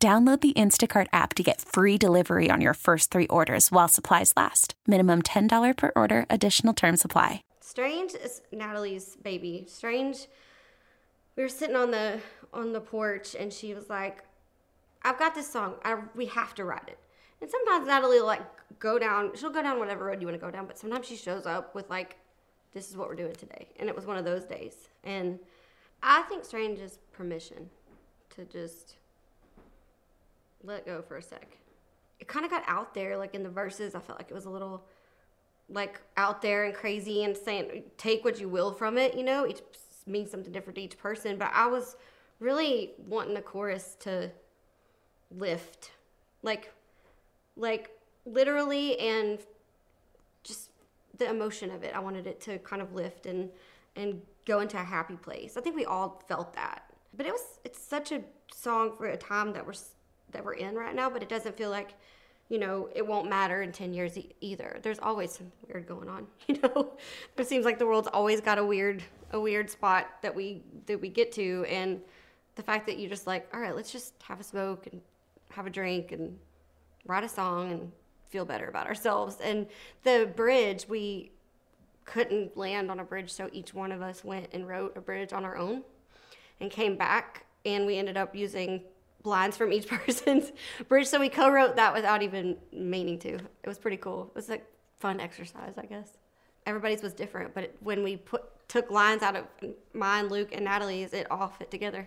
Download the Instacart app to get free delivery on your first three orders while supplies last. Minimum $10 per order, additional term supply. Strange is Natalie's baby. Strange, we were sitting on the on the porch and she was like, I've got this song. I, we have to write it. And sometimes Natalie will like go down, she'll go down whatever road you want to go down, but sometimes she shows up with like, this is what we're doing today. And it was one of those days. And I think Strange is permission to just let go for a sec. It kind of got out there, like in the verses. I felt like it was a little like out there and crazy and saying take what you will from it. You know, each means something different to each person. But I was really wanting the chorus to lift, like, like literally and just the emotion of it. I wanted it to kind of lift and and go into a happy place. I think we all felt that. But it was it's such a song for a time that we're that we're in right now, but it doesn't feel like, you know, it won't matter in 10 years e- either. There's always something weird going on, you know. it seems like the world's always got a weird a weird spot that we that we get to and the fact that you just like, all right, let's just have a smoke and have a drink and write a song and feel better about ourselves. And the bridge, we couldn't land on a bridge, so each one of us went and wrote a bridge on our own and came back and we ended up using lines from each person's bridge. So we co-wrote that without even meaning to. It was pretty cool. It was a fun exercise, I guess. Everybody's was different, but when we put took lines out of mine, Luke, and Natalie's, it all fit together.